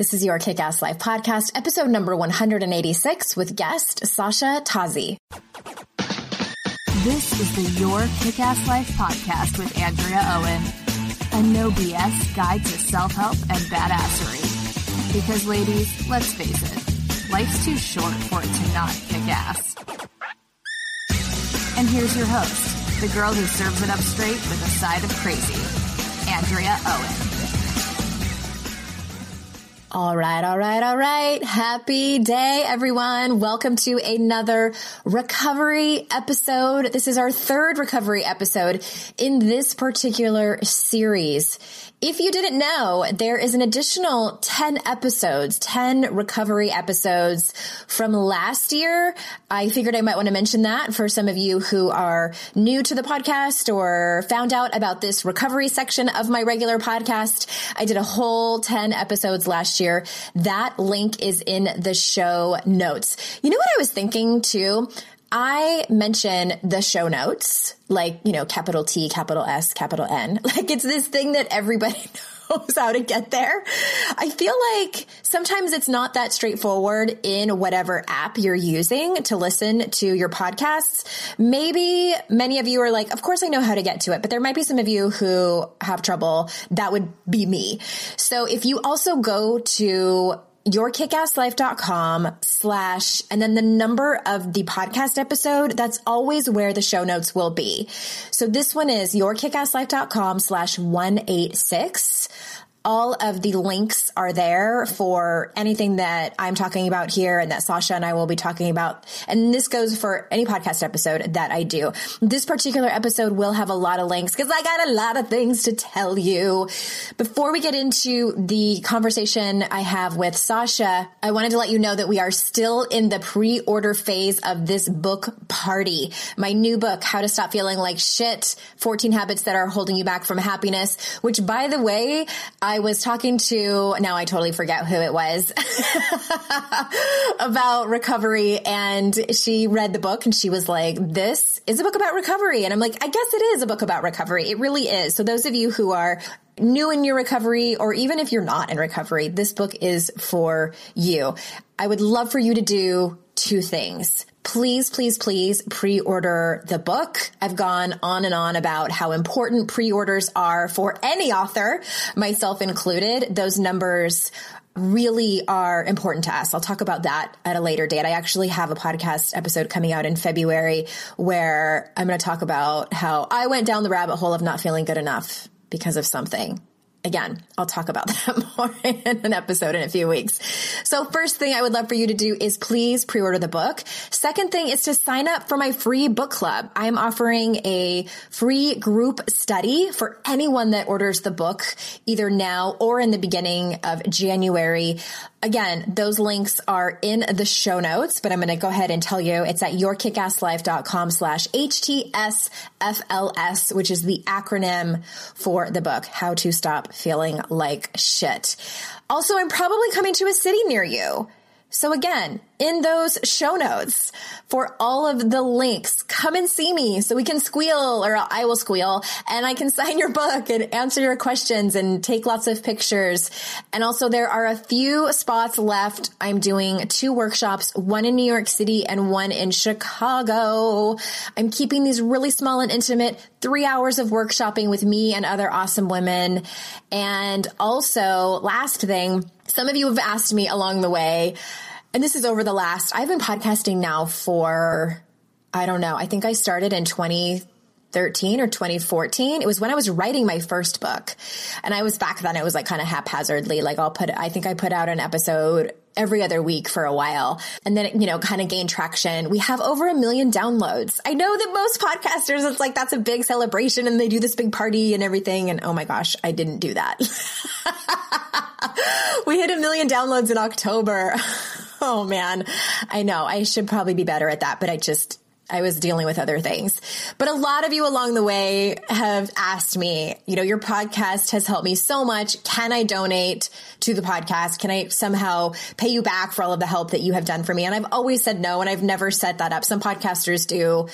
This is your Kick Ass Life podcast, episode number 186 with guest Sasha Tozzi. This is the Your Kick Ass Life podcast with Andrea Owen, a no BS guide to self help and badassery. Because, ladies, let's face it, life's too short for it to not kick ass. And here's your host, the girl who serves it up straight with a side of crazy, Andrea Owen. All right, all right, all right. Happy day, everyone. Welcome to another recovery episode. This is our third recovery episode in this particular series. If you didn't know, there is an additional 10 episodes, 10 recovery episodes from last year. I figured I might want to mention that for some of you who are new to the podcast or found out about this recovery section of my regular podcast. I did a whole 10 episodes last year. That link is in the show notes. You know what I was thinking too? I mention the show notes, like, you know, capital T, capital S, capital N. Like it's this thing that everybody knows how to get there. I feel like sometimes it's not that straightforward in whatever app you're using to listen to your podcasts. Maybe many of you are like, of course I know how to get to it, but there might be some of you who have trouble. That would be me. So if you also go to yourkickasslife.com slash and then the number of the podcast episode. That's always where the show notes will be. So this one is yourkickasslife.com slash 186 all of the links are there for anything that I'm talking about here and that Sasha and I will be talking about. And this goes for any podcast episode that I do. This particular episode will have a lot of links because I got a lot of things to tell you. Before we get into the conversation I have with Sasha, I wanted to let you know that we are still in the pre-order phase of this book party. My new book, How to Stop Feeling Like Shit, 14 Habits That Are Holding You Back from Happiness, which by the way, was talking to, now I totally forget who it was, about recovery and she read the book and she was like, this is a book about recovery. And I'm like, I guess it is a book about recovery. It really is. So those of you who are new in your recovery or even if you're not in recovery, this book is for you. I would love for you to do two things please, please, please pre-order the book. I've gone on and on about how important pre-orders are for any author, myself included. Those numbers really are important to us. I'll talk about that at a later date. I actually have a podcast episode coming out in February where I'm going to talk about how I went down the rabbit hole of not feeling good enough because of something again, I'll talk about that more in an episode in a few weeks. So first thing I would love for you to do is please pre-order the book. Second thing is to sign up for my free book club. I'm offering a free group study for anyone that orders the book either now or in the beginning of January. Again, those links are in the show notes, but I'm going to go ahead and tell you it's at yourkickasslife.com slash HTSFLS, which is the acronym for the book, How to Stop Feeling Like Shit. Also, I'm probably coming to a city near you. So again, in those show notes for all of the links, come and see me so we can squeal or I will squeal and I can sign your book and answer your questions and take lots of pictures. And also there are a few spots left. I'm doing two workshops, one in New York City and one in Chicago. I'm keeping these really small and intimate three hours of workshopping with me and other awesome women. And also last thing, some of you have asked me along the way, and this is over the last, I've been podcasting now for, I don't know, I think I started in 2013 or 2014. It was when I was writing my first book. And I was back then, it was like kind of haphazardly, like I'll put, I think I put out an episode every other week for a while. And then you know kind of gained traction. We have over a million downloads. I know that most podcasters it's like that's a big celebration and they do this big party and everything. And oh my gosh i didn't do that. We hit a million downloads in October. oh man. I know. I should probably be better at that, but I just, I was dealing with other things. But a lot of you along the way have asked me, you know, your podcast has helped me so much. Can I donate to the podcast? Can I somehow pay you back for all of the help that you have done for me? And I've always said no, and I've never set that up. Some podcasters do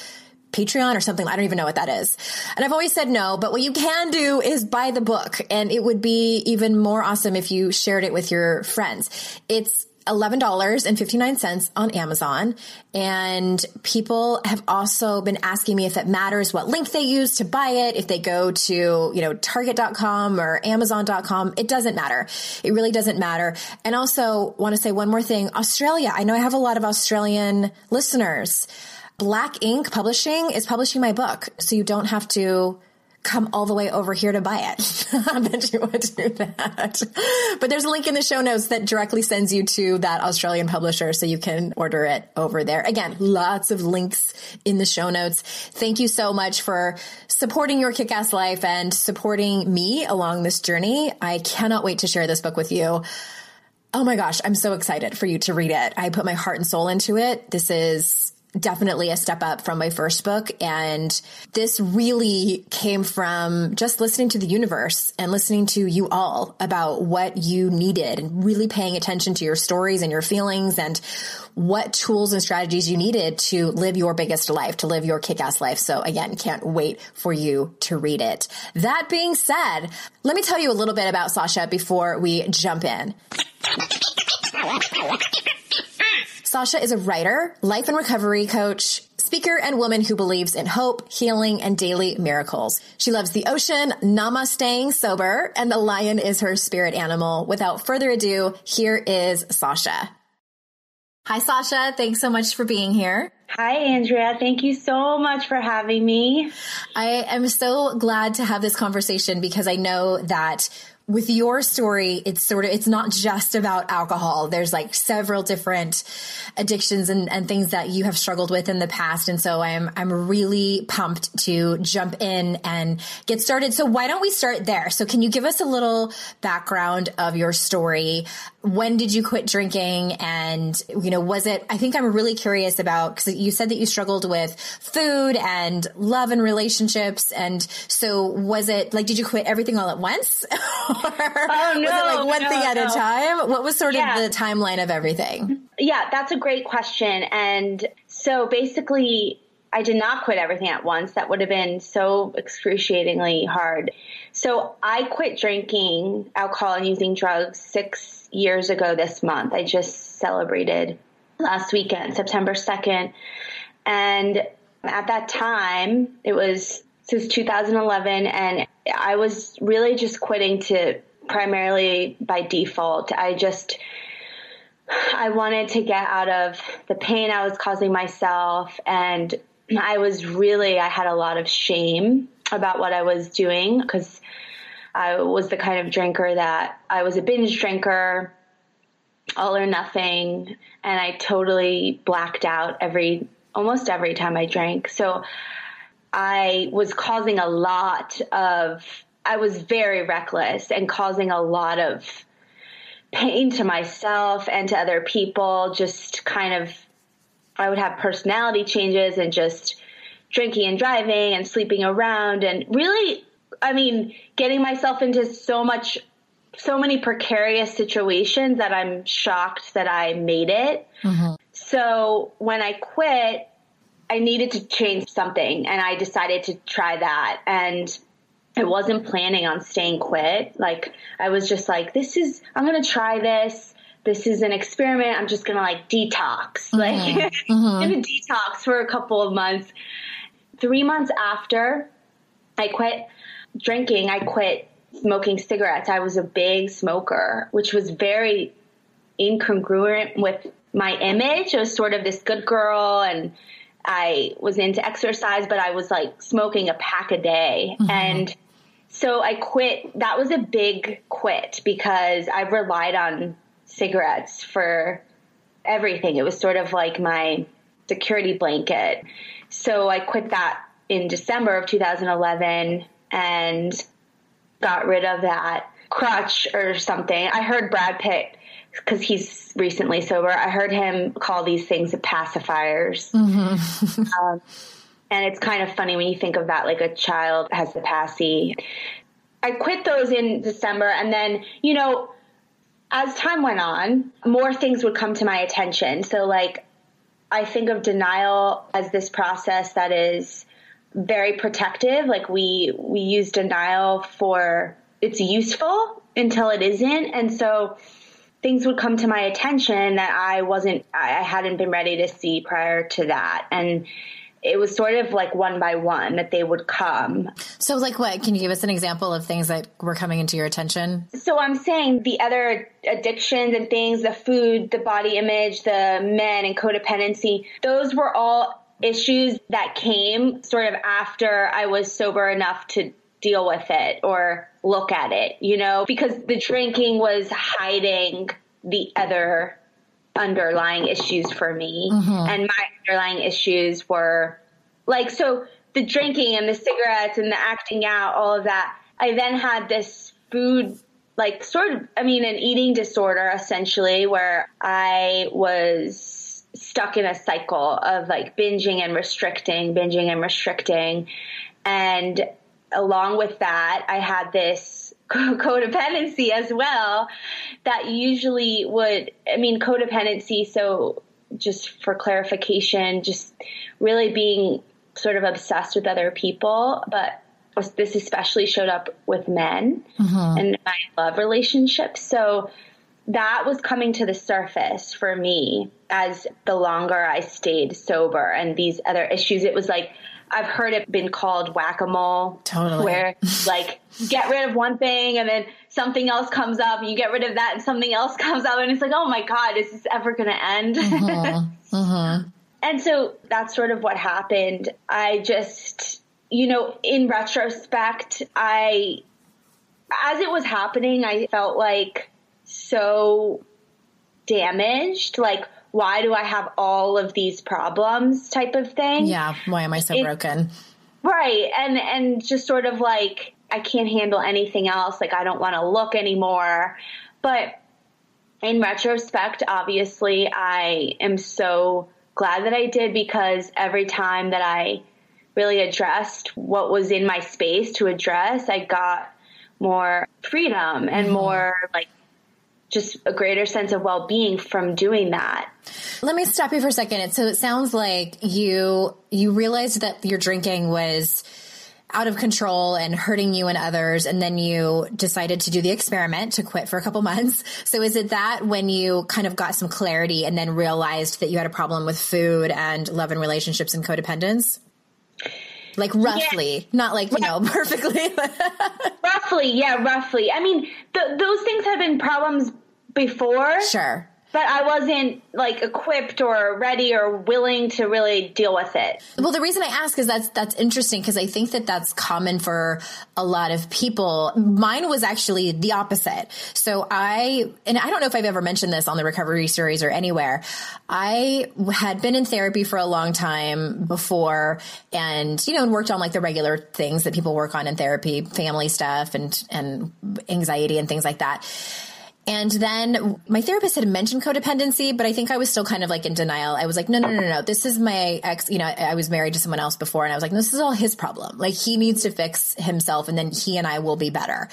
Patreon or something. I don't even know what that is. And I've always said no, but what you can do is buy the book and it would be even more awesome if you shared it with your friends. It's $11.59 on Amazon. And people have also been asking me if it matters what link they use to buy it. If they go to, you know, target.com or amazon.com, it doesn't matter. It really doesn't matter. And also want to say one more thing. Australia. I know I have a lot of Australian listeners. Black Ink Publishing is publishing my book. So you don't have to come all the way over here to buy it. I bet you would do that. But there's a link in the show notes that directly sends you to that Australian publisher so you can order it over there. Again, lots of links in the show notes. Thank you so much for supporting your kick-ass life and supporting me along this journey. I cannot wait to share this book with you. Oh my gosh, I'm so excited for you to read it. I put my heart and soul into it. This is definitely a step up from my first book. And this really came from just listening to the universe and listening to you all about what you needed and really paying attention to your stories and your feelings and what tools and strategies you needed to live your biggest life, to live your kick ass life. So again, can't wait for you to read it. That being said, let me tell you a little bit about Sasha before we jump in. Sasha is a writer, life and recovery coach, speaker, and woman who believes in hope, healing, and daily miracles. She loves the ocean, namasteing sober, and the lion is her spirit animal. Without further ado, here is Sasha. Hi, Sasha. Thanks so much for being here. Hi, Andrea. Thank you so much for having me. I am so glad to have this conversation because I know that with your story, it's sort of, it's not just about alcohol. There's like several different addictions and, and things that you have struggled with in the past. And so I'm, I'm really pumped to jump in and get started. So why don't we start there? So can you give us a little background of your story? When did you quit drinking? And, you know, was it, I think I'm really curious about, cause you said that you struggled with food and love and relationships. And so was it like, did you quit everything all at once? oh no! Was it like one no, thing at no. a time? What was sort Yeah. of the timeline of everything? Yeah, that's a great question. And so basically, I did not quit everything at once. That would have been so excruciatingly hard. So I quit drinking alcohol and using drugs six years ago this month. I just celebrated last weekend, September 2nd. And at that time, it was since 2011, and I was really just quitting to primarily by default. I just, I wanted to get out of the pain I was causing myself, and I was really, I had a lot of shame about what I was doing because I was the kind of drinker that I was a binge drinker, all or nothing, and I totally blacked out every almost every time I drank. So I was causing a lot of I was very reckless and causing a lot of pain to myself and to other people just kind of I would have personality changes and just drinking and driving and sleeping around and really I mean getting myself into so much so many precarious situations that I'm shocked that I made it. Mm-hmm. So when I quit, I needed to change something and I decided to try that. And I wasn't planning on staying quit. Like, I was just like, this is, I'm going to try this. This is an experiment. I'm just going to like detox. Mm-hmm. Like, mm-hmm. going to detox for a couple of months. Three months after I quit drinking, I quit smoking cigarettes. I was a big smoker, which was very incongruent with my image. I was sort of this good girl and I was into exercise, but I was like smoking a pack a day. Mm-hmm. And so I quit. That was a big quit because I relied on cigarettes for everything. It was sort of like my security blanket. So I quit that in December of 2011 and got rid of that crutch or something. I heard Brad Pitt because he's recently sober. I heard him call these things pacifiers. um, and it's kind of funny when you think of that, like a child has the passy. I quit those in December, and then, you know, as time went on, more things would come to my attention. So, like, I think of denial as this process that is very protective. Like we we use denial for it's useful until it isn't, and so things would come to my attention that I wasn't I hadn't been ready to see prior to that, and it was sort of like one by one that they would come. So, like what? Can you give us an example of things that were coming into your attention? So, I'm saying the other addictions and things, the food, the body image, the men and codependency, those were all issues that came sort of after I was sober enough to deal with it or look at it, you know, because the drinking was hiding the other underlying issues for me. Mm-hmm. And my underlying issues were like, so the drinking and the cigarettes and the acting out, all of that. I then had this food, like sort of, I mean, an eating disorder essentially where I was stuck in a cycle of like binging and restricting, binging and restricting. And along with that, I had this codependency as well that usually would i mean codependency so just for clarification just really being sort of obsessed with other people but this especially showed up with men mm-hmm. and my love relationships so that was coming to the surface for me as the longer i stayed sober and these other issues it was like I've heard it been called whack a mole. Totally. Where like get rid of one thing and then something else comes up and you get rid of that and something else comes up and it's like, oh my God, is this ever going to end? Mm-hmm. Mm-hmm. and so that's sort of what happened. I just, you know, in retrospect, I, as it was happening, I felt like so damaged. Like, why do I have all of these problems type of thing. Yeah. Why am I so it, broken? Right. And, and just sort of like, I can't handle anything else. Like, I don't want to look anymore. But in retrospect, obviously, I am so glad that I did because every time that I really addressed what was in my space to address, I got more freedom and mm-hmm. more like just a greater sense of well-being from doing that. Let me stop you for a second. So it sounds like you you realized that your drinking was out of control and hurting you and others and then you decided to do the experiment to quit for a couple months. So is it that when you kind of got some clarity and then realized that you had a problem with food and love and relationships and codependence? Like roughly, yeah. not like, you know, perfectly. roughly, yeah, roughly. I mean, th- those things have been problems before. Sure but I wasn't like equipped or ready or willing to really deal with it. Well, the reason I ask is that's that's interesting because I think that that's common for a lot of people. Mine was actually the opposite. So I and I don't know if I've ever mentioned this on the recovery series or anywhere. I had been in therapy for a long time before and you know and worked on like the regular things that people work on in therapy, family stuff and and anxiety and things like that. And then my therapist had mentioned codependency, but I think I was still kind of like in denial. I was like, no, no, no, no. No. This is my ex, you know, I was married to someone else before and I was like, this is all his problem. Like he needs to fix himself and then he and I will be better.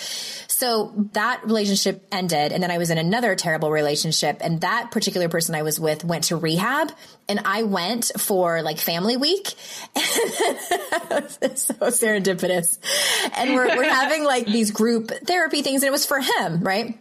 So that relationship ended. And then I was in another terrible relationship and that particular person I was with went to rehab and I went for like family week. it's so serendipitous. And we're, we're having like these group therapy things and it was for him, right?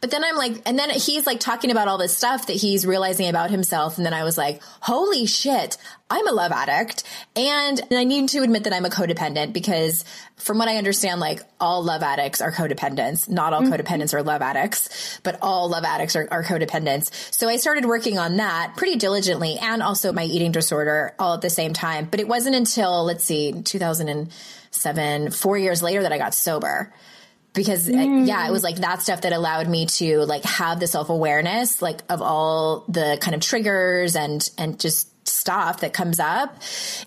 But then I'm like, and then he's like talking about all this stuff that he's realizing about himself. And then I was like, holy shit, I'm a love addict. And I need to admit that I'm a codependent because from what I understand, like all love addicts are codependents. Not all mm-hmm. codependents are love addicts, but all love addicts are, are codependents. So I started working on that pretty diligently and also my eating disorder all at the same time. But it wasn't until, let's see, 2007, four years later that I got sober because mm. yeah, it was like that stuff that allowed me to like have the self awareness, like of all the kind of triggers and, and just stuff that comes up.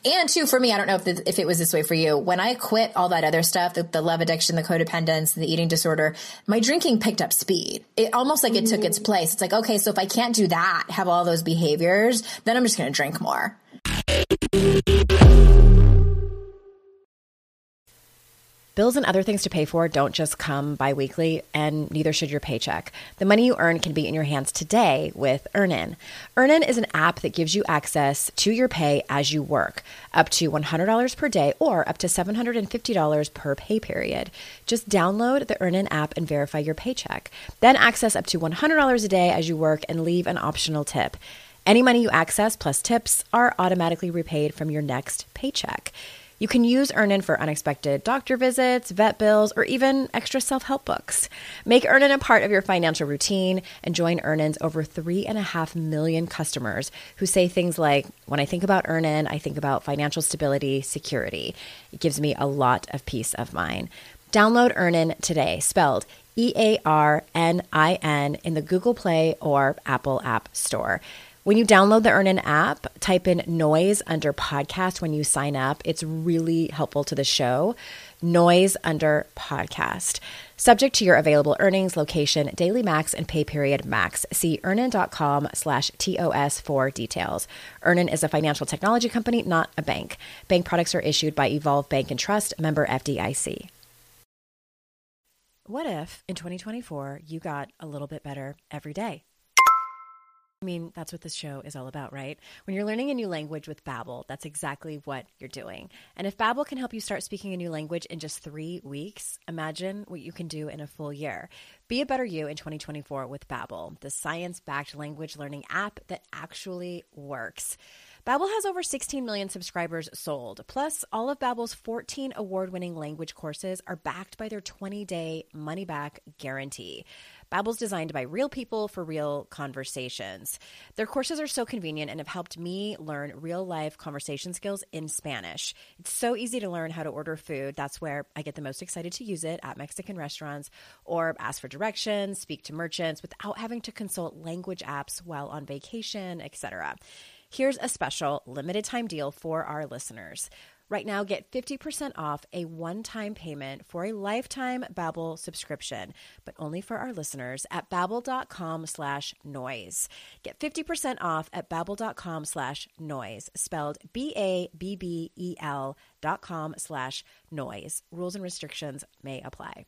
And too, for me, I don't know if, the, if it was this way for you. When I quit all that other stuff, the, the, love addiction, the codependence, the eating disorder, my drinking picked up speed. It almost like it took its place. It's like, okay, so if I can't do that, have all those behaviors, then I'm just going to drink more. Bills and other things to pay for don't just come biweekly, and neither should your paycheck. The money you earn can be in your hands today with Earnin. Earnin is an app that gives you access to your pay as you work, up to $100 per day or up to $750 per pay period. Just download the Earnin app and verify your paycheck. Then access up to $100 a day as you work and leave an optional tip. Any money you access plus tips are automatically repaid from your next paycheck. You can use Earnin for unexpected doctor visits, vet bills, or even extra self help books. Make Earnin a part of your financial routine and join Earnin's over three and a half million customers who say things like, When I think about Earnin, I think about financial stability, security. It gives me a lot of peace of mind. Download Earnin today, spelled E A R N I N, in the Google Play or Apple App Store. When you download the Earnin app, type in noise under podcast when you sign up. It's really helpful to the show. Noise under podcast. Subject to your available earnings, location, daily max, and pay period max. See earnin.com slash TOS for details. Earnin is a financial technology company, not a bank. Bank products are issued by Evolve Bank and Trust, member FDIC. What if in 2024 you got a little bit better every day? I mean, that's what this show is all about, right? When you're learning a new language with Babbel, that's exactly what you're doing. And if Babbel can help you start speaking a new language in just 3 weeks, imagine what you can do in a full year. Be a better you in 2024 with Babbel, the science-backed language learning app that actually works. Babbel has over 16 million subscribers sold. Plus, all of Babbel's 14 award-winning language courses are backed by their 20-day money-back guarantee. Babbel's designed by real people for real conversations. Their courses are so convenient and have helped me learn real life conversation skills in Spanish. It's so easy to learn how to order food. That's where I get the most excited to use it at Mexican restaurants or ask for directions, speak to merchants without having to consult language apps while on vacation, etc. Here's a special limited time deal for our listeners. Right now, get 50% off a one-time payment for a lifetime Babbel subscription, but only for our listeners at babbel.com slash noise. Get 50% off at babbel.com slash noise, spelled B-A-B-B-E-L dot com slash noise. Rules and restrictions may apply.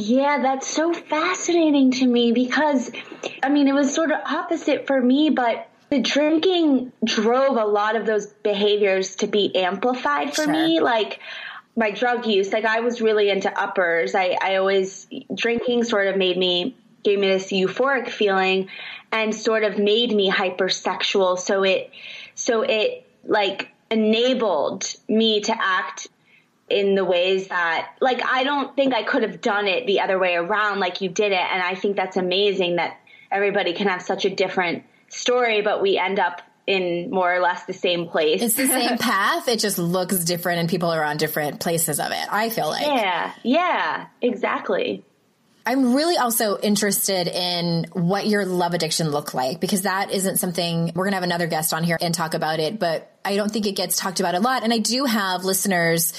Yeah, that's so fascinating to me because, I mean, it was sort of opposite for me, but the drinking drove a lot of those behaviors to be amplified for Sure. me. Like, my drug use, like I was really into uppers. I, I always, drinking sort of made me, gave me this euphoric feeling and sort of made me hypersexual. So it, so it like enabled me to act in the ways that like I don't think I could have done it the other way around like you did it and I think that's amazing that everybody can have such a different story but we end up in more or less the same place. It's the same path. It just looks different and people are on different places of it. I feel like. yeah, yeah, exactly. I'm really also interested in what your love addiction looked like because that isn't something we're going to have another guest on here and talk about it, but I don't think it gets talked about a lot. And I do have listeners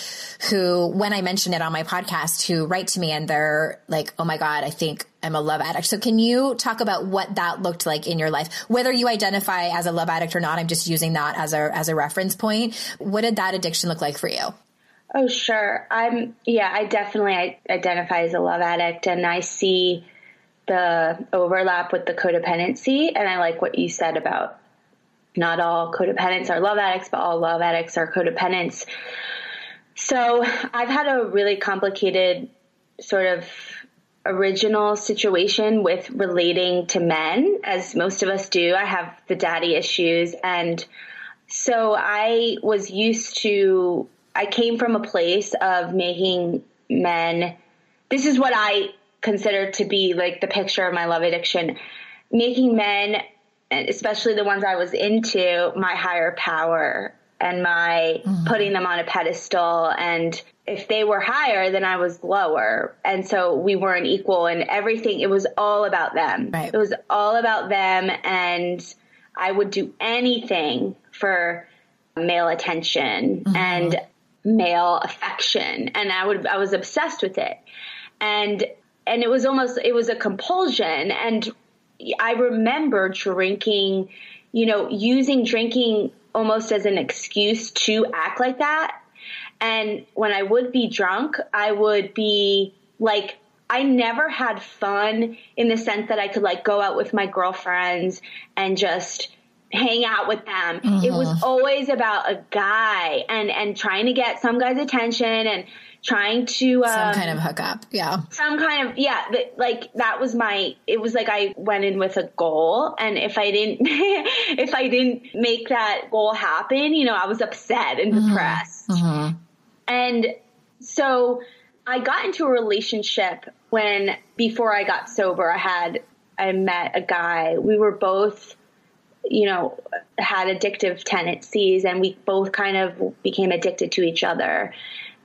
who, when I mention it on my podcast, who write to me and they're like, Oh my God, I think I'm a love addict. So can you talk about what that looked like in your life? Whether you identify as a love addict or not, I'm just using that as a, as a reference point. What did that addiction look like for you? Oh, sure. I'm, yeah, I definitely identify as a love addict and I see the overlap with the codependency. And I like what you said about not all codependents are love addicts, but all love addicts are codependents. So I've had a really complicated sort of original situation with relating to men, as most of us do. I have the daddy issues. And so I was used to, I came from a place of making men, this is what I consider to be like the picture of my love addiction, making men, especially the ones I was into, my higher power and my mm-hmm. putting them on a pedestal. And if they were higher then I was lower. And so we weren't equal and everything. It was all about them. Right. it was all about them. And I would do anything for male attention mm-hmm. and male affection. And I would I was obsessed with it. And and it was almost it was a compulsion. And I remember drinking you know, using drinking almost as an excuse to act like that. And when I would be drunk, I would be like, I never had fun in the sense that I could like go out with my girlfriends and just hang out with them. Mm-hmm. It was always about a guy and and trying to get some guy's attention and trying to um, some kind of hookup. Yeah. Some kind of yeah, like that was my it was like I went in with a goal and if I didn't if I didn't make that goal happen, you know, I was upset and mm-hmm. depressed. Mm-hmm. And so I got into a relationship when before I got sober, I had I met a guy. We were both you know, had addictive tendencies and we both kind of became addicted to each other.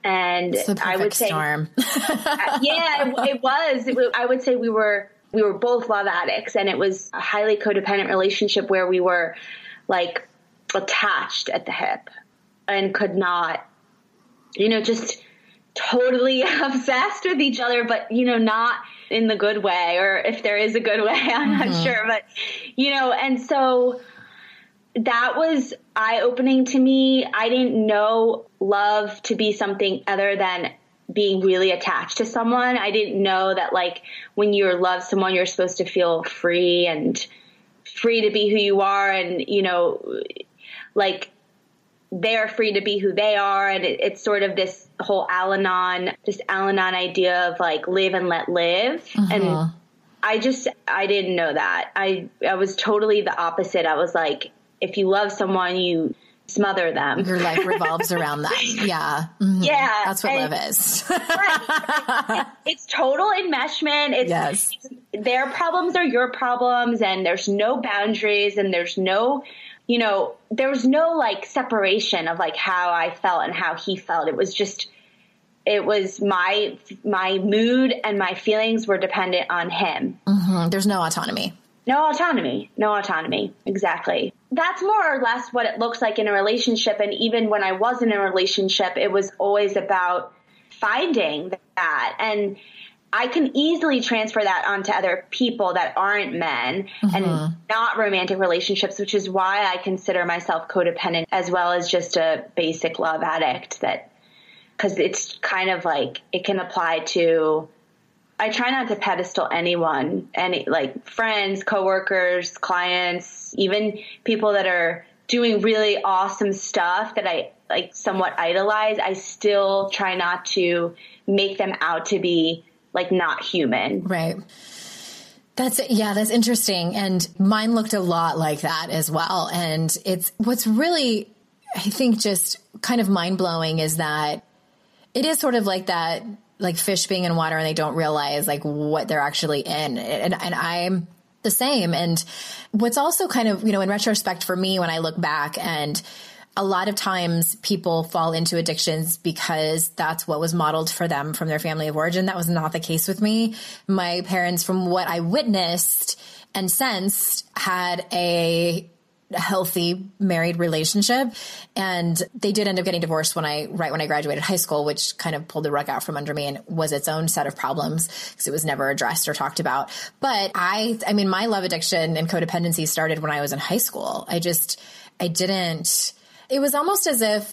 And I would say, storm. yeah, it, it was. It, I would say we were we were both love addicts, and it was a highly codependent relationship where we were like attached at the hip and could not, you know, just totally obsessed with each other, but you know, not in the good way, or if there is a good way, I'm mm-hmm. not sure, but you know, and so that was eye opening to me. I didn't know love to be something other than being really attached to someone. I didn't know that like when you love someone, you're supposed to feel free and free to be who you are and, you know, like they're free to be who they are. And it, it's sort of this whole Al Anon, this Al Anon idea of like live and let live. Uh-huh. And I just, I didn't know that. I, I was totally the opposite. I was like, if you love someone, you smother them. Your life revolves around them. Yeah. Mm-hmm. Yeah. That's what and, love is. right. It's total enmeshment. It's, yes. It's, their problems are your problems and there's no boundaries and there's no, you know, there was no like separation of like how I felt and how he felt. It was just, it was my, my mood and my feelings were dependent on him. Mm-hmm. There's no autonomy. No autonomy. No autonomy. Exactly. That's more or less what it looks like in a relationship. And even when I was in a relationship, it was always about finding that. And I can easily transfer that onto other people that aren't men mm-hmm. and not romantic relationships, which is why I consider myself codependent as well as just a basic love addict that, cause it's kind of like it can apply to I try not to pedestal anyone, any like friends, coworkers, clients, even people that are doing really awesome stuff that I like somewhat idolize. I still try not to make them out to be like not human. Right. That's yeah, that's interesting. And mine looked a lot like that as well. And it's what's really I think just kind of mind blowing is that it is sort of like that like fish being in water and they don't realize like what they're actually in. And, and I'm the same. And what's also kind of, you know, in retrospect for me, when I look back and a lot of times people fall into addictions because that's what was modeled for them from their family of origin. That was not the case with me. My parents, from what I witnessed and sensed, had a healthy married relationship. And they did end up getting divorced when I, right when I graduated high school, which kind of pulled the rug out from under me and was its own set of problems because it was never addressed or talked about. But I, I mean, my love addiction and codependency started when I was in high school. I just, I didn't, it was almost as if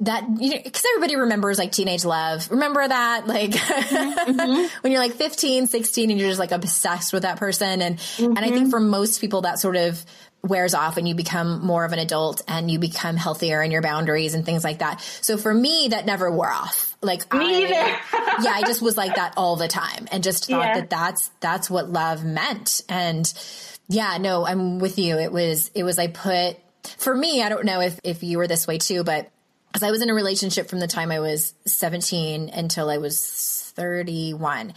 that you know, because everybody remembers like teenage love remember that like mm-hmm. when you're like 15 16 and you're just like obsessed with that person and mm-hmm. and i think mm-hmm. for most people that sort of wears off and you become more of an adult and you become healthier in your boundaries and things like that. So for me, that never wore off. Like me I, yeah, I just was like that all the time and just thought yeah. that that's, that's what love meant. And yeah, no, I'm with you. It was, it was, I put, for me, I don't know if, if you were this way too, but because I was in a relationship from the time I was 17 until I was 31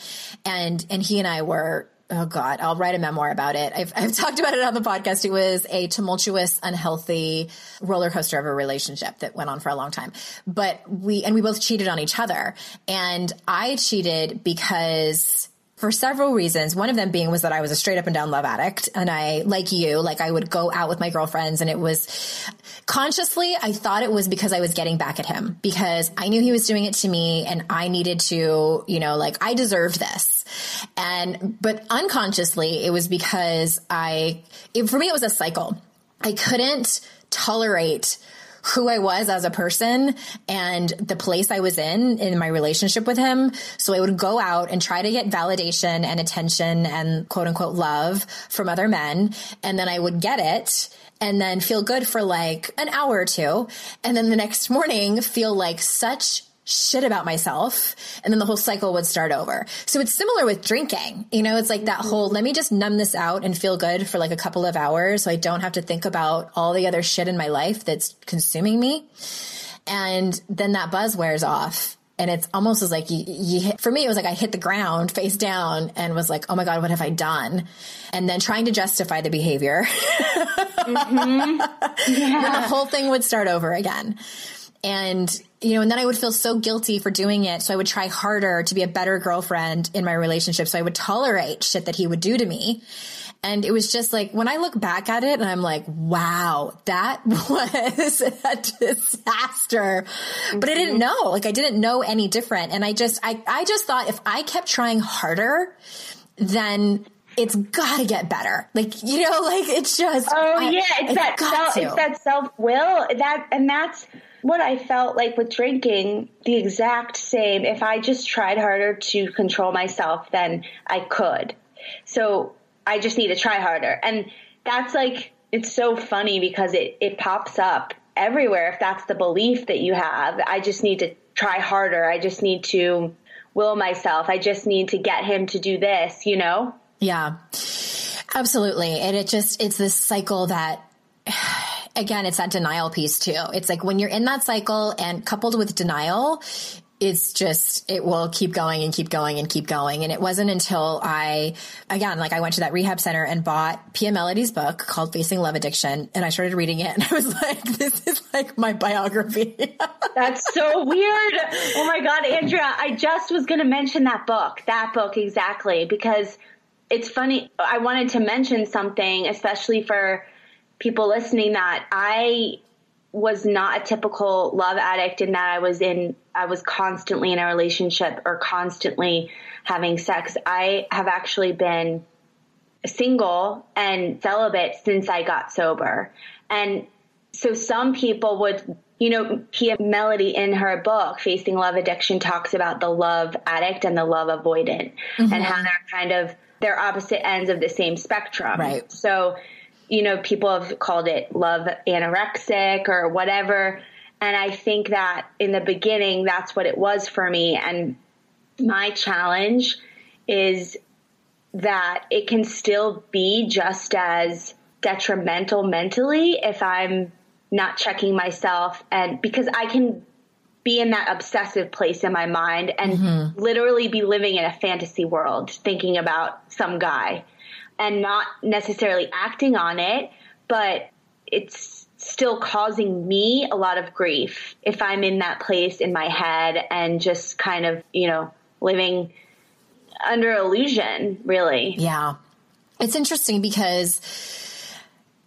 and, and he and I were oh God, I'll write a memoir about it. I've, I've talked about it on the podcast. It was a tumultuous, unhealthy roller coaster of a relationship that went on for a long time. But we, and we both cheated on each other. And I cheated because for several reasons. One of them being was that I was a straight up and down love addict. And I, like you, like I would go out with my girlfriends and it was consciously, I thought it was because I was getting back at him because I knew he was doing it to me and I needed to, you know, like I deserved this. And, but unconsciously, it was because I, it, for me, it was a cycle I couldn't tolerate who I was as a person and the place I was in in my relationship with him. So I would go out and try to get validation and attention and quote unquote love from other men. And then I would get it and then feel good for like an hour or two. And then the next morning feel like such shit about myself and then the whole cycle would start over. So it's similar with drinking. You know, it's like that whole let me just numb this out and feel good for like a couple of hours so I don't have to think about all the other shit in my life that's consuming me. And then that buzz wears off. And it's almost as like you, you hit, for me, it was like I hit the ground face down and was like, oh my God, what have I done? And then trying to justify the behavior. mm-hmm. yeah. the whole thing would start over again. And you know, and then I would feel so guilty for doing it. So I would try harder to be a better girlfriend in my relationship. So I would tolerate shit that he would do to me. And it was just like, when I look back at it and I'm like, wow, that was a disaster. But I didn't mm-hmm. know, like I didn't know any different. And I just, I, I just thought if I kept trying harder, then it's gotta get better. Like, you know, like it's just, oh I, yeah, it's, that self, it's that self will that, and that's, what I felt like with drinking, the exact same. If I just tried harder to control myself, then I could. So I just need to try harder. And that's like, it's so funny because it, it pops up everywhere if that's the belief that you have. I just need to try harder. I just need to will myself. I just need to get him to do this, you know? Yeah. Absolutely. And it just, it's this cycle that again, it's that denial piece too. It's like when you're in that cycle and coupled with denial, it's just it will keep going and keep going and keep going. And it wasn't until i again like i went to that rehab center and bought pia mellody's book called facing love addiction and i started reading it. And i was like this is like my biography. That's so weird. Oh my god andrea i just was going to mention that book that book exactly because it's funny i wanted to mention something especially for people listening that I was not a typical love addict in that I was in I was constantly in a relationship or constantly having sex. I have actually been single and celibate since I got sober. And so some people would you know, Pia Mellody in her book, Facing Love Addiction, talks about the love addict and the love avoidant mm-hmm. and how they're kind of they're opposite ends of the same spectrum. Right. So you know, people have called it love anorexic or whatever. And I think that in the beginning, that's what it was for me. And my challenge is that it can still be just as detrimental mentally if I'm not checking myself and because I can be in that obsessive place in my mind and mm-hmm. literally be living in a fantasy world thinking about some guy and not necessarily acting on it, but it's still causing me a lot of grief if I'm in that place in my head and just kind of, you know, living under illusion, really. Yeah. It's interesting because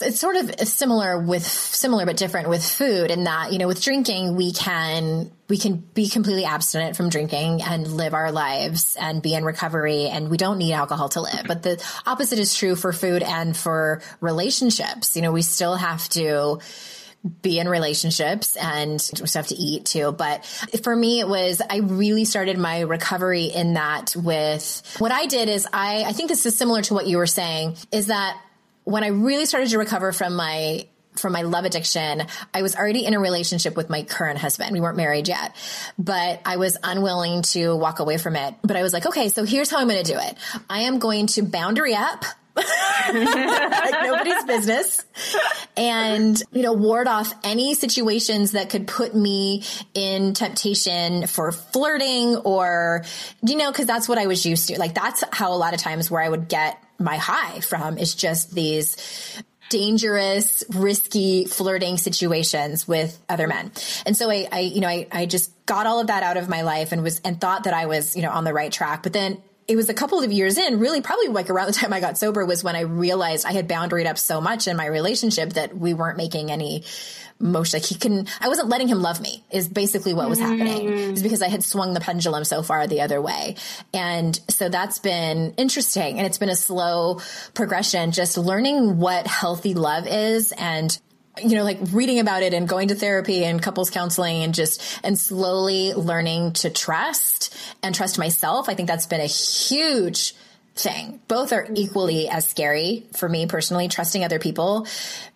it's sort of similar with similar but different with food in that you know with drinking we can we can be completely abstinent from drinking and live our lives and be in recovery and we don't need alcohol to live but the opposite is true for food and for relationships you know we still have to be in relationships and have to eat too. But for me, it was, I really started my recovery in that with what I did is I, I think this is similar to what you were saying is that when I really started to recover from my from my love addiction, I was already in a relationship with my current husband. We weren't married yet, but I was unwilling to walk away from it. But I was like, okay, so here's how I'm going to do it. I am going to boundary up. like nobody's business and you know ward off any situations that could put me in temptation for flirting or you know because that's what i was used to like that's how a lot of times where i would get my high from is just these dangerous, risky flirting situations with other men. And so I, I you know, I, I just got all of that out of my life and was, and thought that I was, you know, on the right track. But then it was a couple of years in, really probably like around the time I got sober was when I realized I had boundaried up so much in my relationship that we weren't making any motion. Like he couldn't, I wasn't letting him love me is basically what was mm. happening. It's because I had swung the pendulum so far the other way. And so that's been interesting. And it's been a slow progression, just learning what healthy love is and you know, like reading about it and going to therapy and couples counseling and just, and slowly learning to trust and trust myself. I think that's been a huge thing. Both are equally as scary for me personally, trusting other people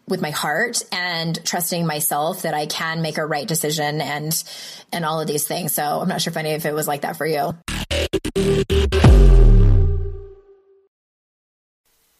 with my heart and trusting myself that I can make a right decision and, and all of these things. So I'm not sure if any of it was like that for you.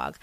dog.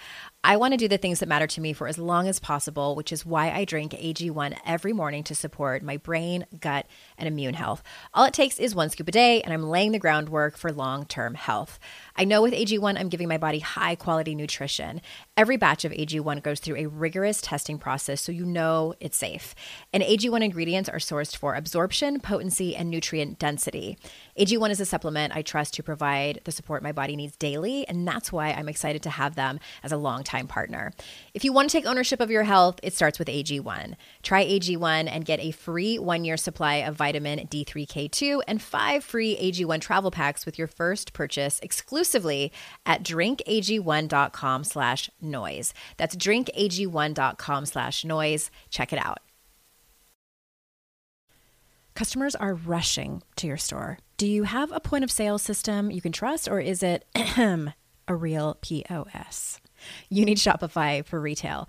I want to do the things that matter to me for as long as possible, which is why I drink AG1 every morning to support my brain, gut, and immune health. All it takes is one scoop a day, and I'm laying the groundwork for long term health. I know with AG1, I'm giving my body high quality nutrition. Every batch of AG1 goes through a rigorous testing process so you know it's safe. And AG1 ingredients are sourced for absorption, potency, and nutrient density. AG1 is a supplement I trust to provide the support my body needs daily, and that's why I'm excited to have them as a longtime partner. If you want to take ownership of your health, it starts with AG1. Try AG1 and get a free one year supply of vitamin D3K2 and five free AG1 travel packs with your first purchase exclusively at drinkag1.com slash noise. That's drinkag1.com slash noise. Check it out. Customers are rushing to your store. Do you have a point of sale system you can trust, or is it a real POS? You need Shopify for retail.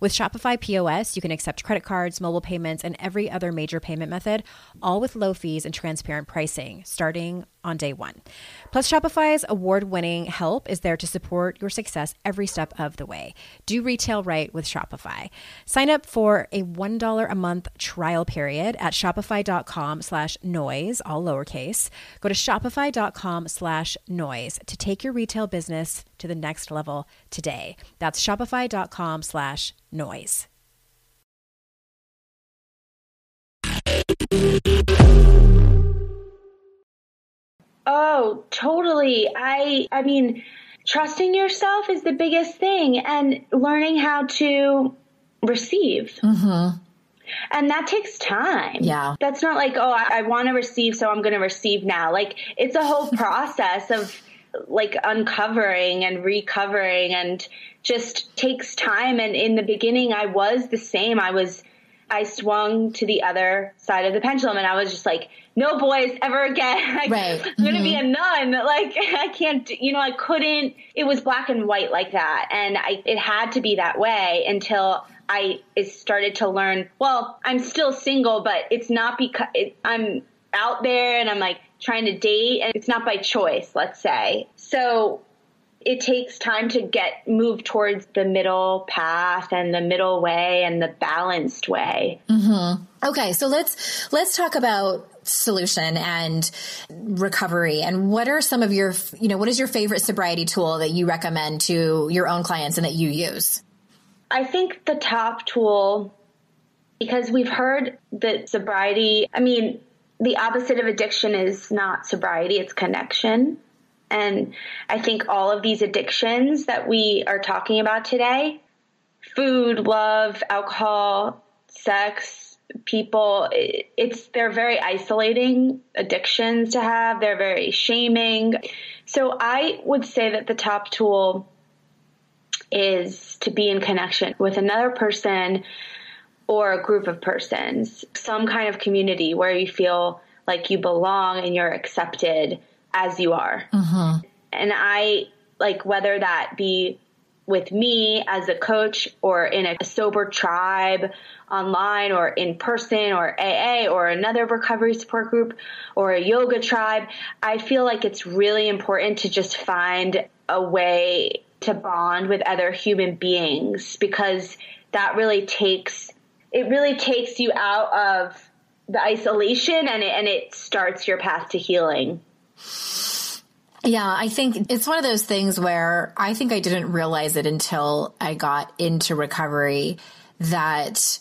With Shopify POS, you can accept credit cards, mobile payments, and every other major payment method, all with low fees and transparent pricing, starting on day one. Plus, Shopify's award winning help is there to support your success every step of the way. Do retail right with Shopify. Sign up for a $1 a month trial period at shopify.com slash noise, all lowercase. Go to shopify.com slash noise to take your retail business to the next level today. That's shopify.com slash noise. Oh, totally. I I mean, trusting yourself is the biggest thing and learning how to receive. Mm-hmm. And that takes time. Yeah. That's not like, oh, I, I want to receive, so I'm going to receive now. Like, it's a whole process of like uncovering and recovering and just takes time. And in the beginning, I was the same. I was, I swung to the other side of the pendulum and I was just like, no boys ever again. like, right. I'm going to be a mm-hmm. nun. Like I can't, you know, I couldn't, it was black and white like that. And I, it had to be that way until I started to learn, well, I'm still single, but it's not because it, I'm out there and I'm like trying to date and it's not by choice, let's say. So it takes time to get move towards the middle path and the middle way and the balanced way. Mm-hmm. Okay, so let's let's talk about solution and recovery and what are some of your you know what is your favorite sobriety tool that you recommend to your own clients and that you use i think the top tool because we've heard that sobriety i mean the opposite of addiction is not sobriety it's connection. And I think all of these addictions that we are talking about today food, love, alcohol, sex, people it's they're very isolating addictions to have they're very shaming. So i would say that the top tool is to be in connection with another person or a group of persons some kind of community where you feel like you belong and you're accepted as you are mm-hmm. and i like whether that be with me as a coach or in a sober tribe online or in person or AA or another recovery support group or a yoga tribe, I feel like it's really important to just find a way to bond with other human beings because that really takes it really takes you out of the isolation and it, and it starts your path to healing. Yeah, I think it's one of those things where I think I didn't realize it until I got into recovery that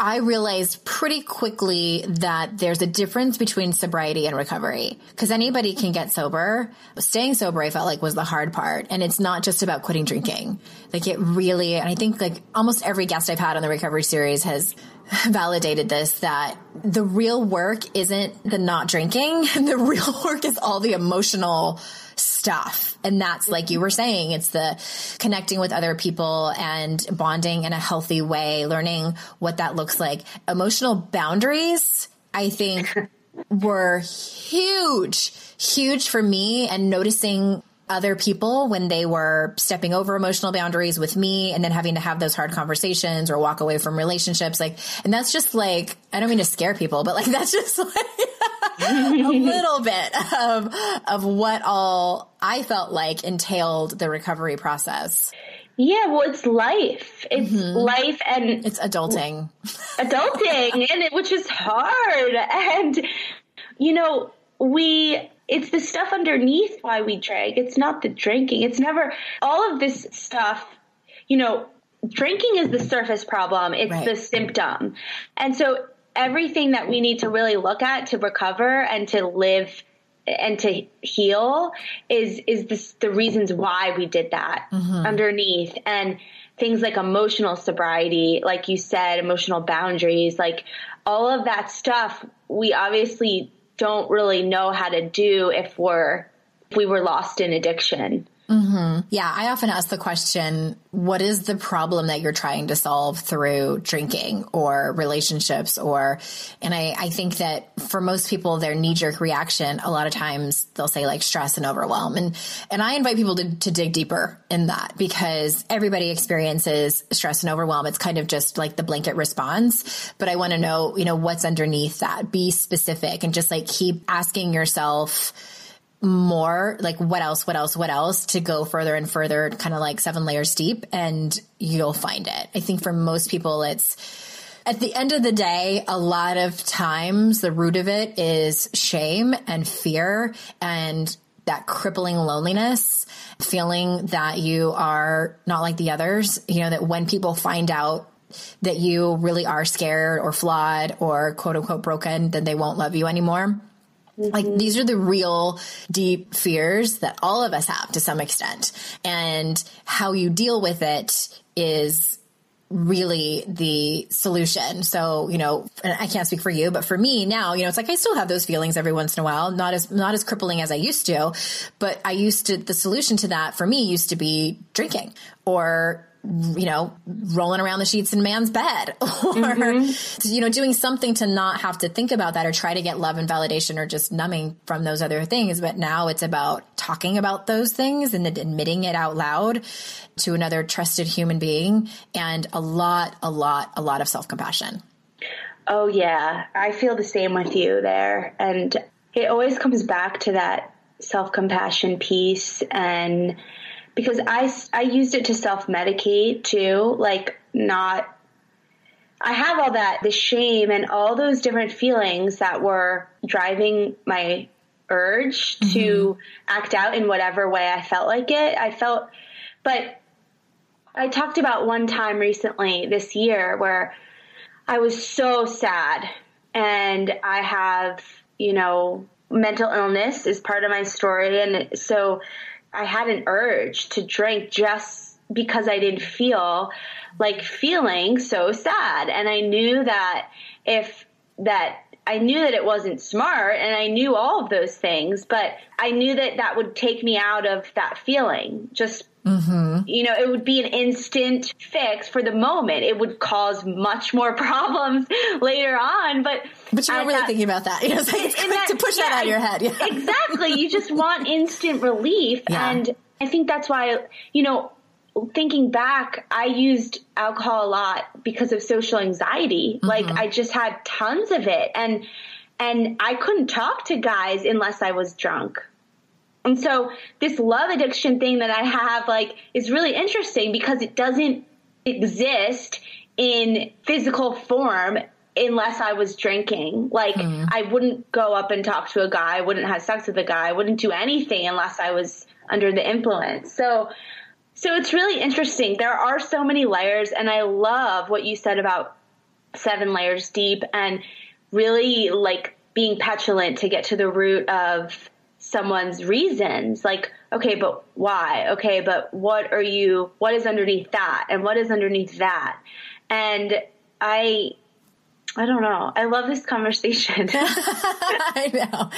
I realized pretty quickly that there's a difference between sobriety and recovery because anybody can get sober. Staying sober, I felt like was the hard part. And it's not just about quitting drinking. Like it really, and I think like almost every guest I've had on the recovery series has validated this that the real work isn't the not drinking. The real work is all the emotional stuff. And that's like you were saying, it's the connecting with other people and bonding in a healthy way, learning what that looks like. Emotional boundaries, I think were huge, huge for me and noticing other people when they were stepping over emotional boundaries with me and then having to have those hard conversations or walk away from relationships. Like, and that's just like, I don't mean to scare people, but like, that's just like a little bit of, of what all I felt like entailed the recovery process. Yeah, well, it's life. It's mm-hmm. life and it's adulting. Adulting, and it, which is hard. And, you know, we it's the stuff underneath why we drink. It's not the drinking. It's never all of this stuff, you know, drinking is the surface problem. It's right. the symptom. And so everything that we need to really look at to recover and to live and to heal is is this, the reasons why we did that mm-hmm. underneath and things like emotional sobriety like you said emotional boundaries like all of that stuff we obviously don't really know how to do if we're if we were lost in addiction. Mm-hmm. Yeah, I often ask the question, what is the problem that you're trying to solve through drinking or relationships or, and I, I think that for most people, their knee jerk reaction, a lot of times they'll say like stress and overwhelm. And, and I invite people to, to dig deeper in that because everybody experiences stress and overwhelm. It's kind of just like the blanket response, but I want to know, you know, what's underneath that. Be specific and just like keep asking yourself, more like what else what else what else to go further and further kind of like seven layers deep and you'll find it. I think for most people it's at the end of the day a lot of times the root of it is shame and fear and that crippling loneliness feeling that you are not like the others. You know that when people find out that you really are scared or flawed or quote unquote broken then they won't love you anymore Mm-hmm. Like these are the real deep fears that all of us have to some extent. And how you deal with it is really the solution. So, you know, I can't speak for you, but for me now, you know, it's like I still have those feelings every once in a while, not as not as crippling as I used to, but I used to the solution to that for me used to be drinking or you know, rolling around the sheets in man's bed or, mm-hmm. you know, doing something to not have to think about that or try to get love and validation or just numbing from those other things. But now it's about talking about those things and admitting it out loud to another trusted human being and a lot, a lot, a lot of self compassion. Oh, yeah. I feel the same with you there. And it always comes back to that self compassion piece and, because I, I used it to self medicate too, like not, I have all that, the shame and all those different feelings that were driving my urge mm-hmm. to act out in whatever way I felt like it. I felt, but I talked about one time recently this year where I was so sad and I have, you know, mental illness is part of my story. And so I had an urge to drink just because I didn't feel like feeling so sad. And I knew that if that I knew that it wasn't smart and I knew all of those things, but I knew that that would take me out of that feeling. Just, mm-hmm. you know, it would be an instant fix for the moment. It would cause much more problems later on, but. But you're not really that, thinking about that. You know, it's like it's that, to push yeah, that out of your head. Yeah. Exactly. You just want instant relief. Yeah. And I think that's why, you know, thinking back, I used alcohol a lot because of social anxiety. Mm-hmm. Like I just had tons of it and and I couldn't talk to guys unless I was drunk. And so this love addiction thing that I have like is really interesting because it doesn't exist in physical form unless I was drinking. Like mm. I wouldn't go up and talk to a guy, I wouldn't have sex with a guy, I wouldn't do anything unless I was under the influence. So so it's really interesting. There are so many layers, and I love what you said about seven layers deep and really like being petulant to get to the root of someone's reasons. Like, okay, but why? Okay, but what are you, what is underneath that? And what is underneath that? And I, I don't know. I love this conversation. I know.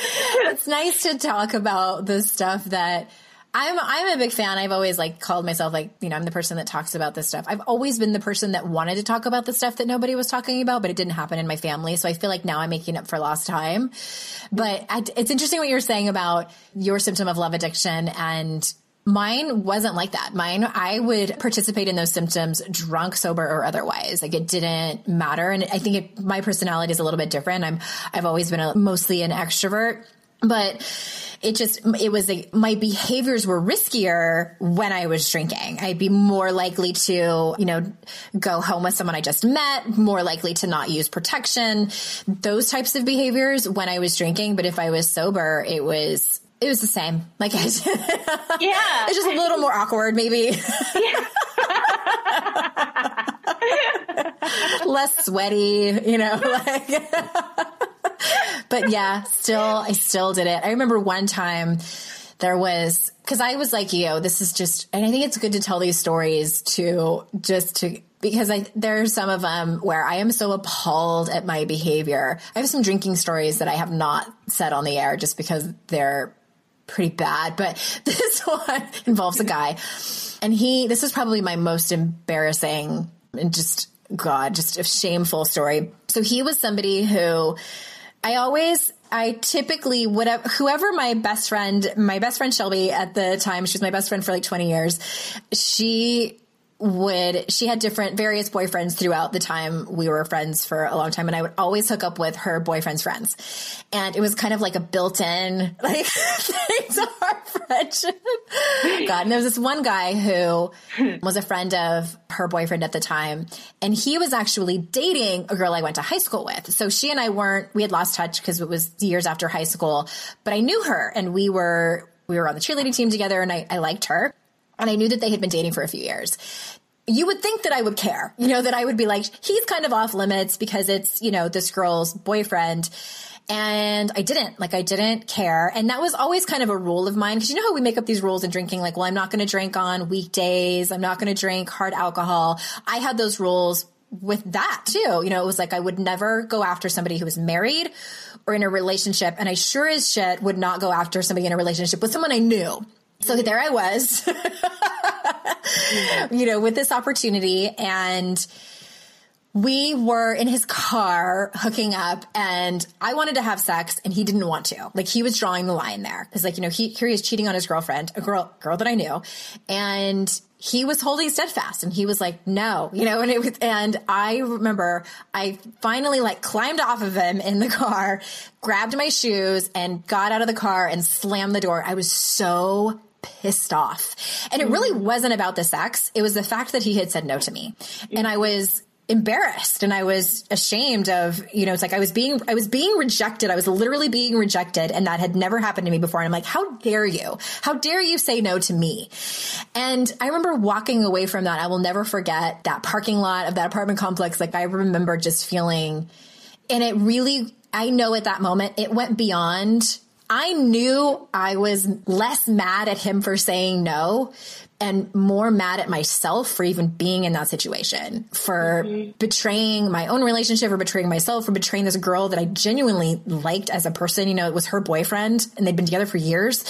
It's nice to talk about the stuff that I'm I'm a big fan. I've always like called myself like you know I'm the person that talks about this stuff. I've always been the person that wanted to talk about the stuff that nobody was talking about, but it didn't happen in my family. So I feel like now I'm making up for lost time. But it's interesting what you're saying about your symptom of love addiction and Mine wasn't like that. Mine, I would participate in those symptoms drunk, sober, or otherwise. Like it didn't matter. And I think it, my personality is a little bit different. I'm, I've always been a, mostly an extrovert, but it just it was like my behaviors were riskier when I was drinking. I'd be more likely to, you know, go home with someone I just met, more likely to not use protection, those types of behaviors when I was drinking, but if I was sober, it was it was the same. Like, yeah, it's just a little more awkward, maybe. Yeah. Less sweaty, you know, like but yeah, still, I still did it. I remember one time there was, cause I was like, know, this is just, and I think it's good to tell these stories to just to, because I, there are some of them where I am so appalled at my behavior. I have some drinking stories that I have not said on the air just because they're pretty bad, but this one involves a guy and he, this is probably my most embarrassing and just, God, just a shameful story. So he was somebody who, I always I typically whatever whoever my best friend, my best friend Shelby at the time, she was my best friend for like 20 years. She would she had different various boyfriends throughout the time we were friends for a long time and I would always hook up with her boyfriend's friends. And it was kind of like a built-in like our friendship. God, and there was this one guy who was a friend of her boyfriend at the time and he was actually dating a girl I went to high school with. So she and I weren't we had lost touch because it was years after high school, but I knew her and we were we were on the cheerleading team together and I, I liked her and I knew that they had been dating for a few years you would think that I would care, you know, that I would be like, he's kind of off limits because it's, you know, this girl's boyfriend. And I didn't, like, I didn't care. And that was always kind of a rule of mine. Cause you know how we make up these rules in drinking, like, well, I'm not going to drink on weekdays. I'm not going to drink hard alcohol. I had those rules with that too. You know, it was like I would never go after somebody who was married or in a relationship. And I sure as shit would not go after somebody in a relationship with someone I knew. So there I was, you know, with this opportunity and we were in his car hooking up and I wanted to have sex and he didn't want to. Like he was drawing the line there. Cause like, you know, he, here he is cheating on his girlfriend, a girl, girl that I knew. And he was holding steadfast and he was like, no, you know, and it was, and I remember I finally like climbed off of him in the car, grabbed my shoes and got out of the car and slammed the door. I was so pissed off. And it really mm. wasn't about the sex. It was the fact that he had said no to me. And I was embarrassed and I was ashamed of, you know, it's like I was being, I was being rejected. I was literally being rejected and that had never happened to me before. And I'm like, how dare you? How dare you say no to me? And I remember walking away from that. I will never forget that parking lot of that apartment complex. Like I remember just feeling, and it really, I know at that moment, it went beyond I knew I was less mad at him for saying no and more mad at myself for even being in that situation, for mm-hmm. betraying my own relationship, or betraying myself, for betraying this girl that I genuinely liked as a person. You know, it was her boyfriend and they'd been together for years.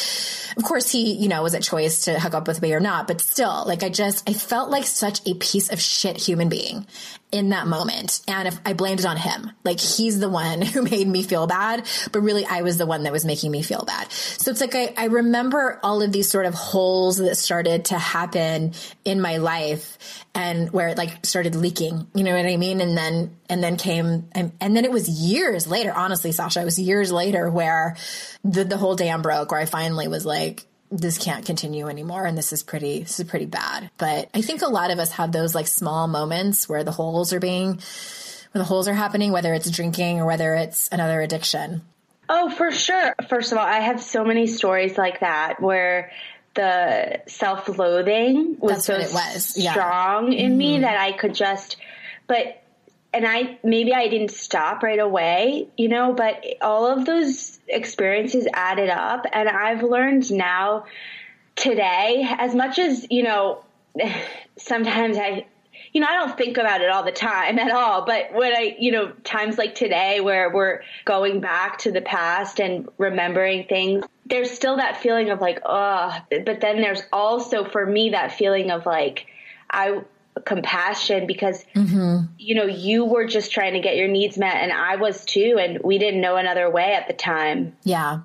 Of course, he, you know, was a choice to hook up with me or not, but still, like, I just, I felt like such a piece of shit human being in that moment. And if I blamed it on him, like he's the one who made me feel bad, but really I was the one that was making me feel bad. So it's like I, I remember all of these sort of holes that started to happen in my life and where it like started leaking, you know what I mean? And then, and then came, and, and then it was years later, honestly, Sasha, it was years later where the, the whole dam broke where I finally was like, this can't continue anymore and this is pretty this is pretty bad but i think a lot of us have those like small moments where the holes are being where the holes are happening whether it's drinking or whether it's another addiction oh for sure first of all i have so many stories like that where the self-loathing was That's so was. Yeah. strong in mm-hmm. me that i could just but and I maybe I didn't stop right away, you know, but all of those experiences added up and I've learned now today as much as, you know, sometimes I you know, I don't think about it all the time at all, but when I, you know, times like today where we're going back to the past and remembering things, there's still that feeling of like, oh, but then there's also for me that feeling of like I compassion because mm-hmm. you know you were just trying to get your needs met and I was too and we didn't know another way at the time. Yeah.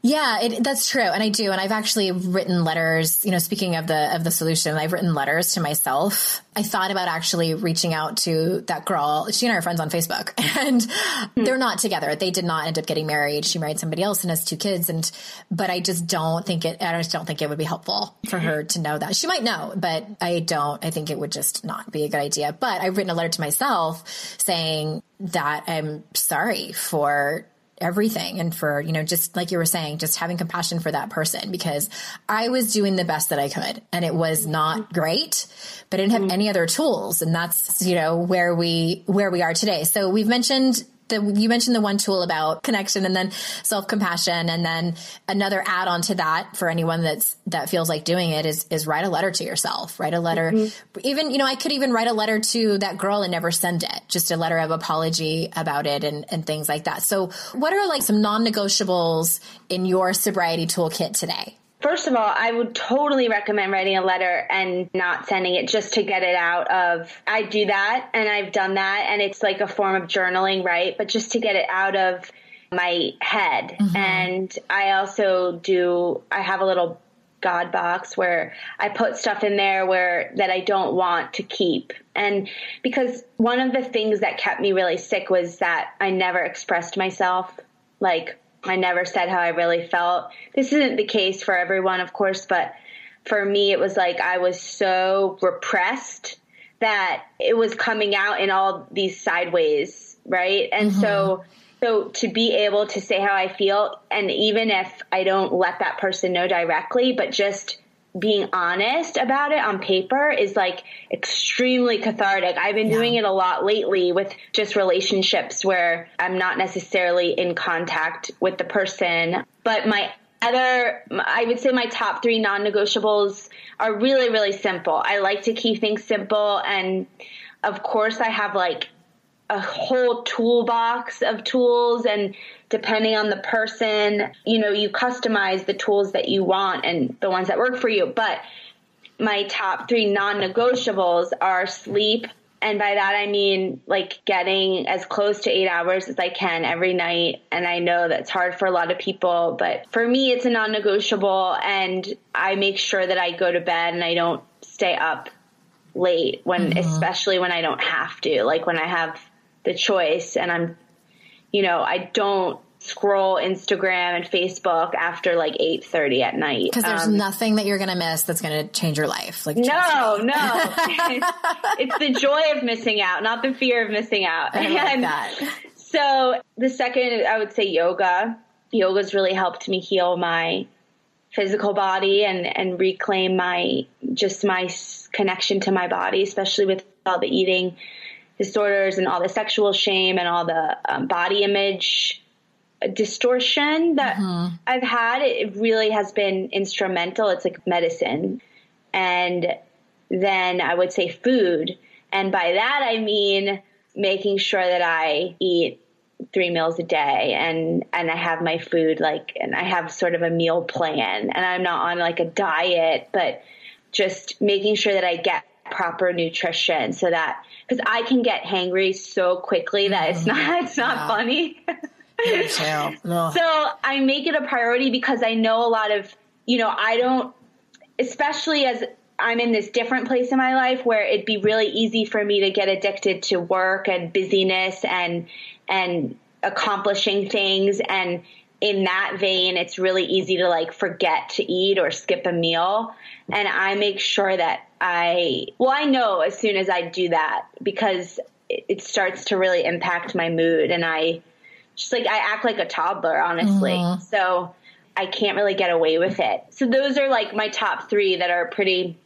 Yeah, it, that's true, and I do, and I've actually written letters. You know, speaking of the of the solution, I've written letters to myself. I thought about actually reaching out to that girl. She and I are friends on Facebook, and mm-hmm. they're not together. They did not end up getting married. She married somebody else and has two kids. And but I just don't think it. I just don't think it would be helpful for her to know that. She might know, but I don't. I think it would just not be a good idea. But I've written a letter to myself saying that I'm sorry for everything and for, you know, just like you were saying, just having compassion for that person because I was doing the best that I could and it was not great, but I didn't have mm-hmm. any other tools. And that's, you know, where we, where we are today. So we've mentioned the, you mentioned the one tool about connection and then self compassion. And then another add on to that for anyone that's, that feels like doing it is, is write a letter to yourself, write a letter. Mm-hmm. Even, you know, I could even write a letter to that girl and never send it, just a letter of apology about it and, and things like that. So what are like some non negotiables in your sobriety toolkit today? First of all, I would totally recommend writing a letter and not sending it just to get it out of. I do that and I've done that and it's like a form of journaling, right? But just to get it out of my head. Mm-hmm. And I also do, I have a little God box where I put stuff in there where that I don't want to keep. And because one of the things that kept me really sick was that I never expressed myself. Like I never said how I really felt. This isn't the case for everyone, of course, but for me, it was like I was so repressed that it was coming out in all these sideways, right? And mm-hmm. so, so to be able to say how I feel, and even if I don't let that person know directly, but just being honest about it on paper is like extremely cathartic. I've been yeah. doing it a lot lately with just relationships where I'm not necessarily in contact with the person, but my other, I would say my top three non negotiables are really, really simple. I like to keep things simple. And of course, I have like a whole toolbox of tools and depending on the person, you know, you customize the tools that you want and the ones that work for you. But my top three non-negotiables are sleep. And by that, I mean like getting as close to eight hours as I can every night. And I know that's hard for a lot of people, but for me, it's a non negotiable. And I make sure that I go to bed and I don't stay up late when, mm-hmm. especially when I don't have to, like when I have the choice. And I'm, you know, I don't scroll Instagram and Facebook after like 8:30 at night. Because there's um, nothing that you're going to miss that's going to change your life. Like no no. It's the joy of missing out not the fear of missing out. I and like that. so the second I would say yoga. Yoga's really helped me heal my physical body and and reclaim my just my connection to my body especially with all the eating disorders and all the sexual shame and all the um, body image distortion that mm-hmm. I've had, it really has been instrumental. It's like medicine. And then I would say food. And by that, I mean making sure that I eat three meals a day and and I have my food like and I have sort of a meal plan and I'm not on like a diet but just making sure that I get proper nutrition so that because I can get hangry so quickly that it's not it's not yeah. funny. so I make it a priority because I know a lot of you know I don't especially as I'm in this different place in my life where it'd be really easy for me to get addicted to work and busyness and and accomplishing things and in that vein it's really easy to like forget to eat or skip a meal and I make sure that I well I know as soon as I do that because it starts to really impact my mood and I just like I act like a toddler honestly. Mm-hmm. So I can't really get away with it. So those are like my top 3 that are pretty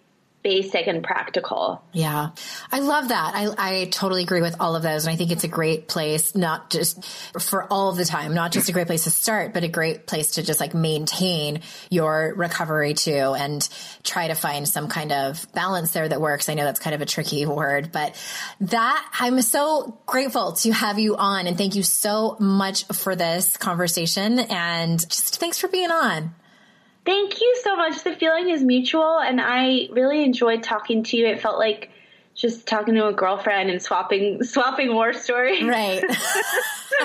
basic and practical. Yeah. I love that. I, I totally agree with all of those. And I think it's a great place, not just for all the time, not just a great place to start, but a great place to just like maintain your recovery too and try to find some kind of balance there that works. I know that's kind of a tricky word, but that I'm so grateful to have you on and thank you so much for this conversation and just thanks for being on. Thank you so much. The feeling is mutual, and I really enjoyed talking to you. It felt like just talking to a girlfriend and swapping swapping war stories. Right.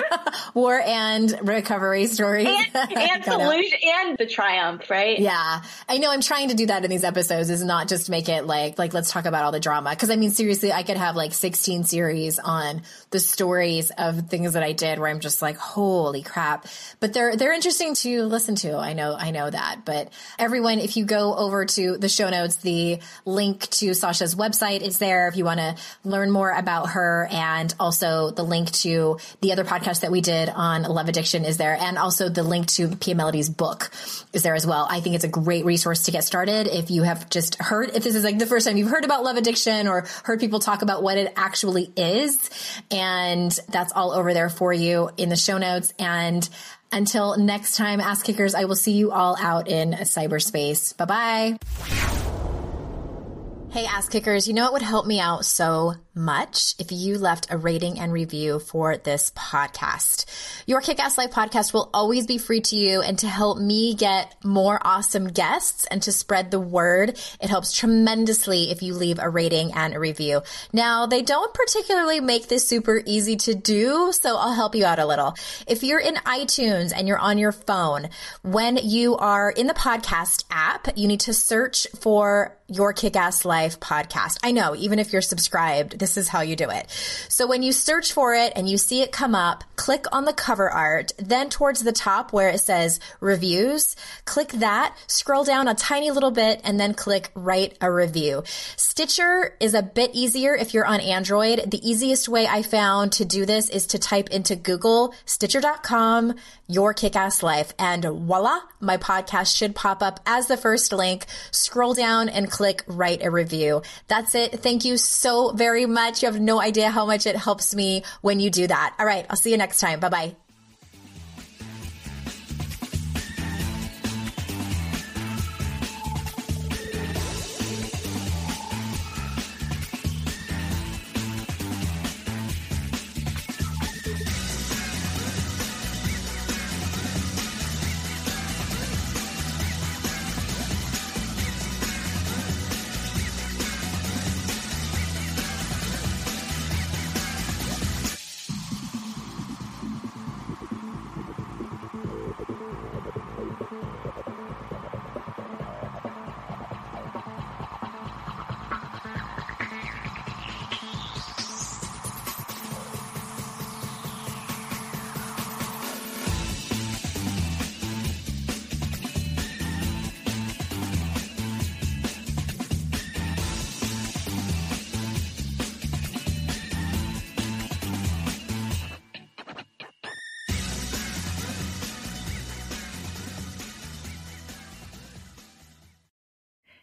war and recovery stories. And, and solution and the triumph, right? Yeah. I know I'm trying to do that in these episodes is not just make it like like let's talk about all the drama. Cause I mean seriously, I could have like 16 series on the stories of things that I did where I'm just like, holy crap. But they're they're interesting to listen to. I know I know that. But everyone, if you go over to the show notes, the link to Sasha's website is there if you want to learn more about her. And also the link to the other podcast that we did on love addiction is there. And also the link to Pia Mellody's book is there as well. I think it's a great resource to get started. If you have just heard, if this is like the first time you've heard about love addiction or heard people talk about what it actually is. That's all over there for you in the show notes. And until next time, ass kickers, I will see you all out in cyberspace. Bye bye. Hey, ass kickers, you know what would help me out so much if you left a rating and review for this podcast. Your Kick Ass Life podcast will always be free to you and to help me get more awesome guests and to spread the word. It helps tremendously if you leave a rating and a review. Now, they don't particularly make this super easy to do, so I'll help you out a little. If you're in iTunes and you're on your phone, when you are in the podcast app, you need to search for your Kick Ass Life podcast. I know, even if you're subscribed, this is how you do it. So when you search for it and you see it come up, click on the cover art, then towards the top where it says reviews, click that, scroll down a tiny little bit, and then click write a review. Stitcher is a bit easier if you're on Android. The easiest way I found to do this is to type into Google, stitcher.com, your kick ass life, and voila, my podcast should pop up as the first link. Scroll down and click write a review. That's it. Thank you so very much. You have no idea how much it helps me when you do that. All right. I'll see you next time. Bye bye.